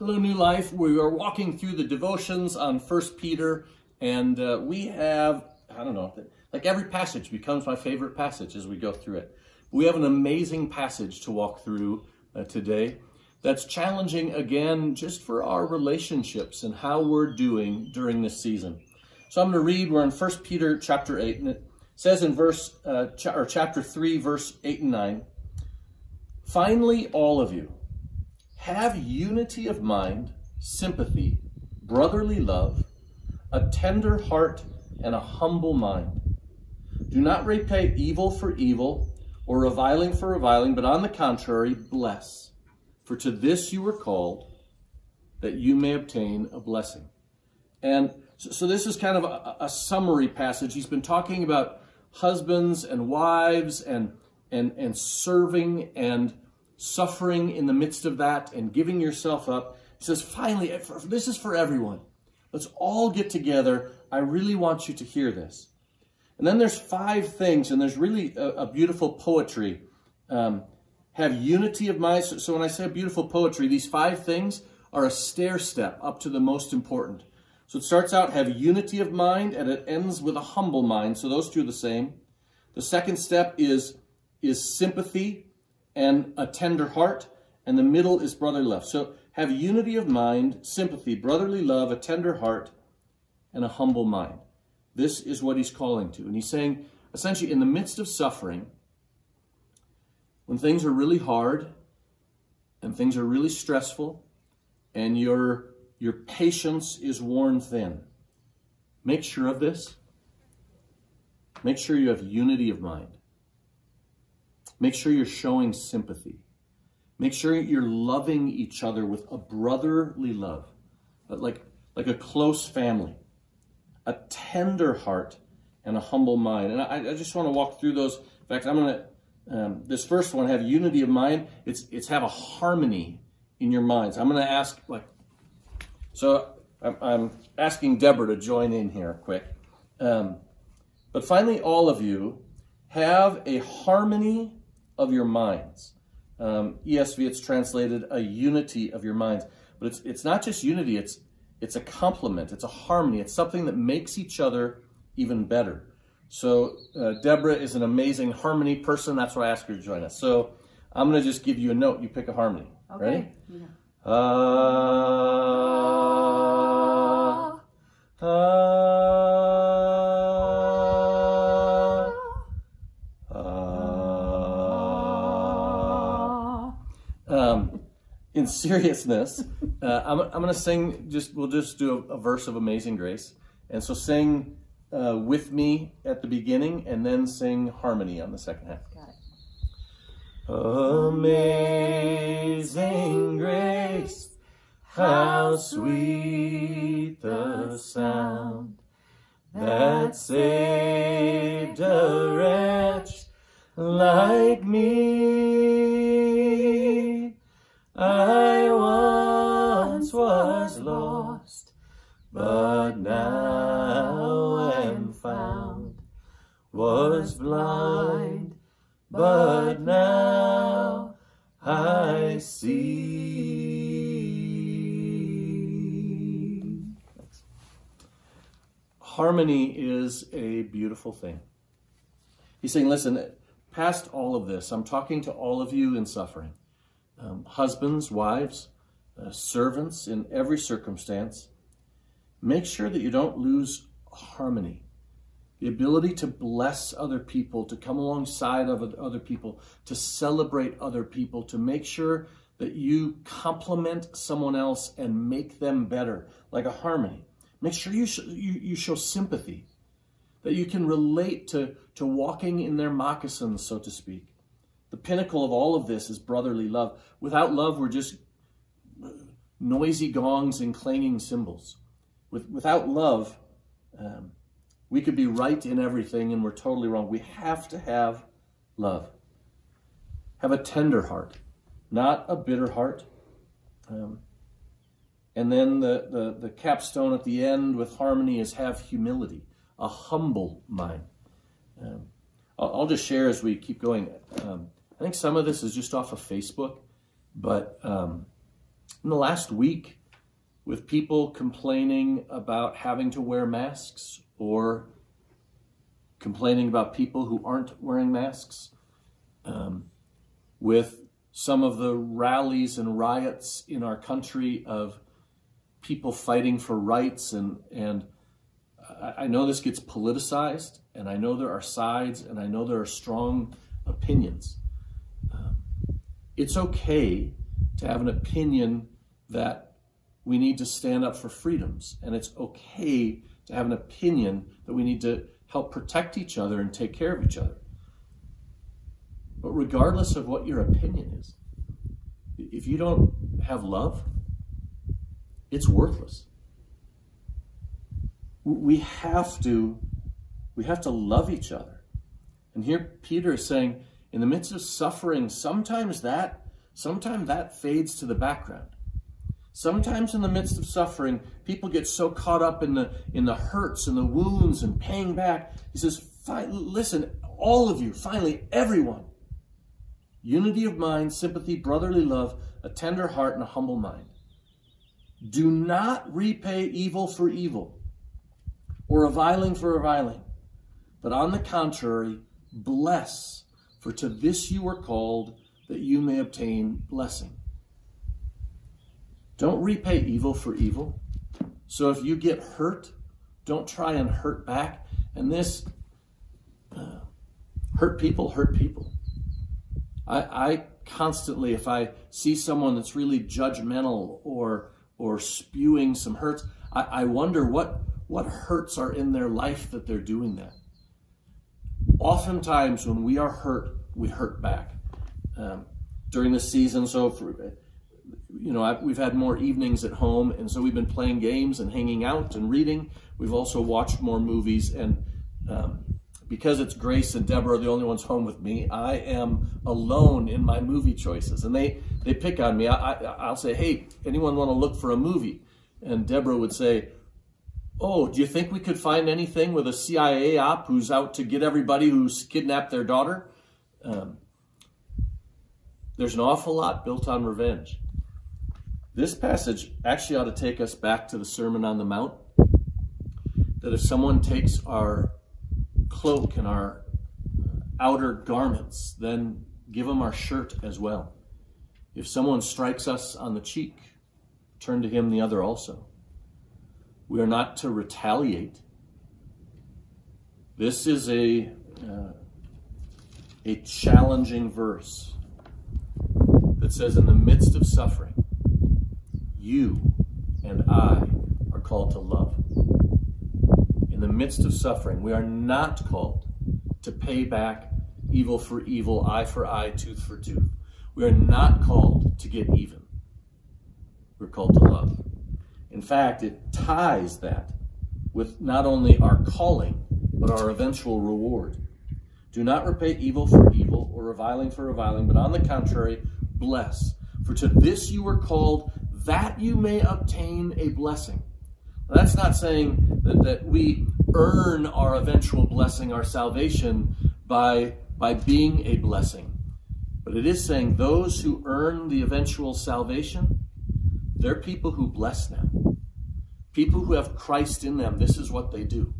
Hello, New Life. We are walking through the devotions on First Peter, and uh, we have, I don't know, like every passage becomes my favorite passage as we go through it. We have an amazing passage to walk through uh, today that's challenging again just for our relationships and how we're doing during this season. So I'm going to read, we're in First Peter chapter 8, and it says in verse, uh, ch- or chapter 3, verse 8 and 9, Finally, all of you, have unity of mind, sympathy, brotherly love, a tender heart, and a humble mind. Do not repay evil for evil or reviling for reviling, but on the contrary, bless. For to this you were called, that you may obtain a blessing. And so, this is kind of a, a summary passage. He's been talking about husbands and wives and and and serving and suffering in the midst of that and giving yourself up. He says, finally, this is for everyone. Let's all get together. I really want you to hear this. And then there's five things, and there's really a, a beautiful poetry. Um, have unity of mind. So, so when I say beautiful poetry, these five things are a stair step up to the most important. So it starts out, have unity of mind, and it ends with a humble mind. So those two are the same. The second step is, is sympathy and a tender heart, and the middle is brotherly love. So have unity of mind, sympathy, brotherly love, a tender heart, and a humble mind. This is what he's calling to. And he's saying, essentially, in the midst of suffering, when things are really hard and things are really stressful and your, your patience is worn thin, make sure of this. Make sure you have unity of mind. Make sure you're showing sympathy. Make sure you're loving each other with a brotherly love, like, like a close family, a tender heart, and a humble mind. And I, I just want to walk through those. In fact, I'm going to, um, this first one, have unity of mind. It's, it's have a harmony in your minds. I'm going to ask, like, so I'm, I'm asking Deborah to join in here quick. Um, but finally, all of you have a harmony of your minds. Um, ESV, it's translated a unity of your minds. But it's, it's not just unity, it's, it's a complement, it's a harmony, it's something that makes each other even better. So uh, Deborah is an amazing harmony person. That's why I asked her to join us. So I'm going to just give you a note. You pick a harmony. Okay. Ready? Yeah. Uh, uh, in seriousness, uh, I'm, I'm going to sing, just we'll just do a, a, verse of Amazing Grace. And so sing uh, with me at the beginning and then sing harmony on the second half. Got it. Amazing grace, how sweet the sound that saved a wretch like me. Was blind, but now I see. Harmony is a beautiful thing. He's saying, listen, past all of this, I'm talking to all of you in suffering um, husbands, wives, uh, servants in every circumstance. Make sure that you don't lose harmony. The ability to bless other people, to come alongside of other people, to celebrate other people, to make sure that you complement someone else and make them better, like a harmony. Make sure you, sh- you, you show sympathy, that you can relate to, to walking in their moccasins, so to speak. The pinnacle of all of this is brotherly love. Without love, we're just noisy gongs and clanging cymbals. With, without love, um, we could be right in everything and we're totally wrong. We have to have love. Have a tender heart, not a bitter heart. Um, and then the, the, the capstone at the end with harmony is have humility, a humble mind. Um, I'll, I'll, just share as we keep going. Um, I think some of this is just off of Facebook, but um, in the last week with people complaining about having to wear masks or complaining about people who aren't wearing masks, um, with some of the rallies and riots in our country of people fighting for rights and and I know this gets politicized and I know there are sides and I know there are strong opinions. Um, it's okay to have an opinion that we need to stand up for freedoms and it's okay to have an opinion that we need to help protect each other and take care of each other. But regardless of what your opinion is, if you don't have love, it's worthless. We have to we have to love each other. And here Peter is saying in the midst of suffering, sometimes that sometimes that fades to the background. Sometimes in the midst of suffering, people get so caught up in the in the hurts and the wounds and paying back. He says, listen, all of you, finally, everyone, unity of mind, sympathy, brotherly love, a tender heart, and a humble mind. Do not repay evil for evil or reviling for reviling, but on the contrary, bless, for to this you were called, that you may obtain blessing. Don't repay evil for evil. So if you get hurt, don't try and hurt back. And this uh, hurt people hurt people. I, I constantly, if I see someone that's really judgmental or or spewing some hurts, I, I wonder what what hurts are in their life that they're doing that. Oftentimes, when we are hurt, we hurt back. Um, during the season, so for you know, I, we've had more evenings at home, and so we've been playing games and hanging out and reading. We've also watched more movies, and um, because it's Grace and Deborah are the only ones home with me, I am alone in my movie choices. And they, they pick on me. I, I, will say, hey, anyone want to look for a movie? And Deborah would say, oh, do you think we could find anything with a CIA op who's out to get everybody who's kidnapped their daughter? Um, there's an awful lot built on revenge. This passage actually ought to take us back to the Sermon on the Mount. That if someone takes our cloak and our outer garments, then give them our shirt as well. If someone strikes us on the cheek, turn to him the other also. We are not to retaliate. This is a, uh, a challenging verse that says, in the midst of suffering, you and I are called to love In the midst of suffering. We are not called to pay back evil for evil, eye for eye, tooth for tooth. We are not called to get even. We're called to love. In fact, it ties that with not only our calling, but our eventual reward. Do not repay evil for evil or reviling for reviling, but on the contrary, bless. For to this you were called, that you may obtain a blessing. That's not saying that, that we earn our eventual blessing, our salvation, by, by being a blessing. But it is saying those who earn the eventual salvation, they're people who bless now. People who have Christ in them, this is what they do.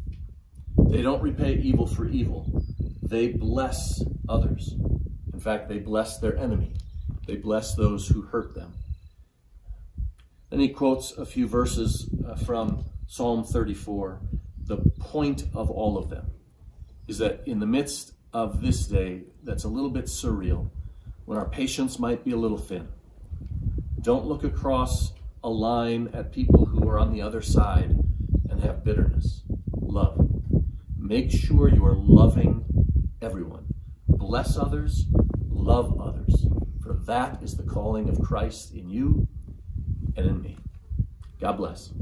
They don't repay evil for evil. They bless others. In fact, they bless their enemy. They bless those who hurt them. Then he quotes a few verses uh, from Psalm 34 the point of all of them is that in the midst of this day that's a little bit surreal, when our patience might be a little thin, don't look across a line at people who are on the other side and have bitterness. Love. Make sure you are loving everyone. Bless others, love others, for that is the calling of Christ in you and in me. God bless.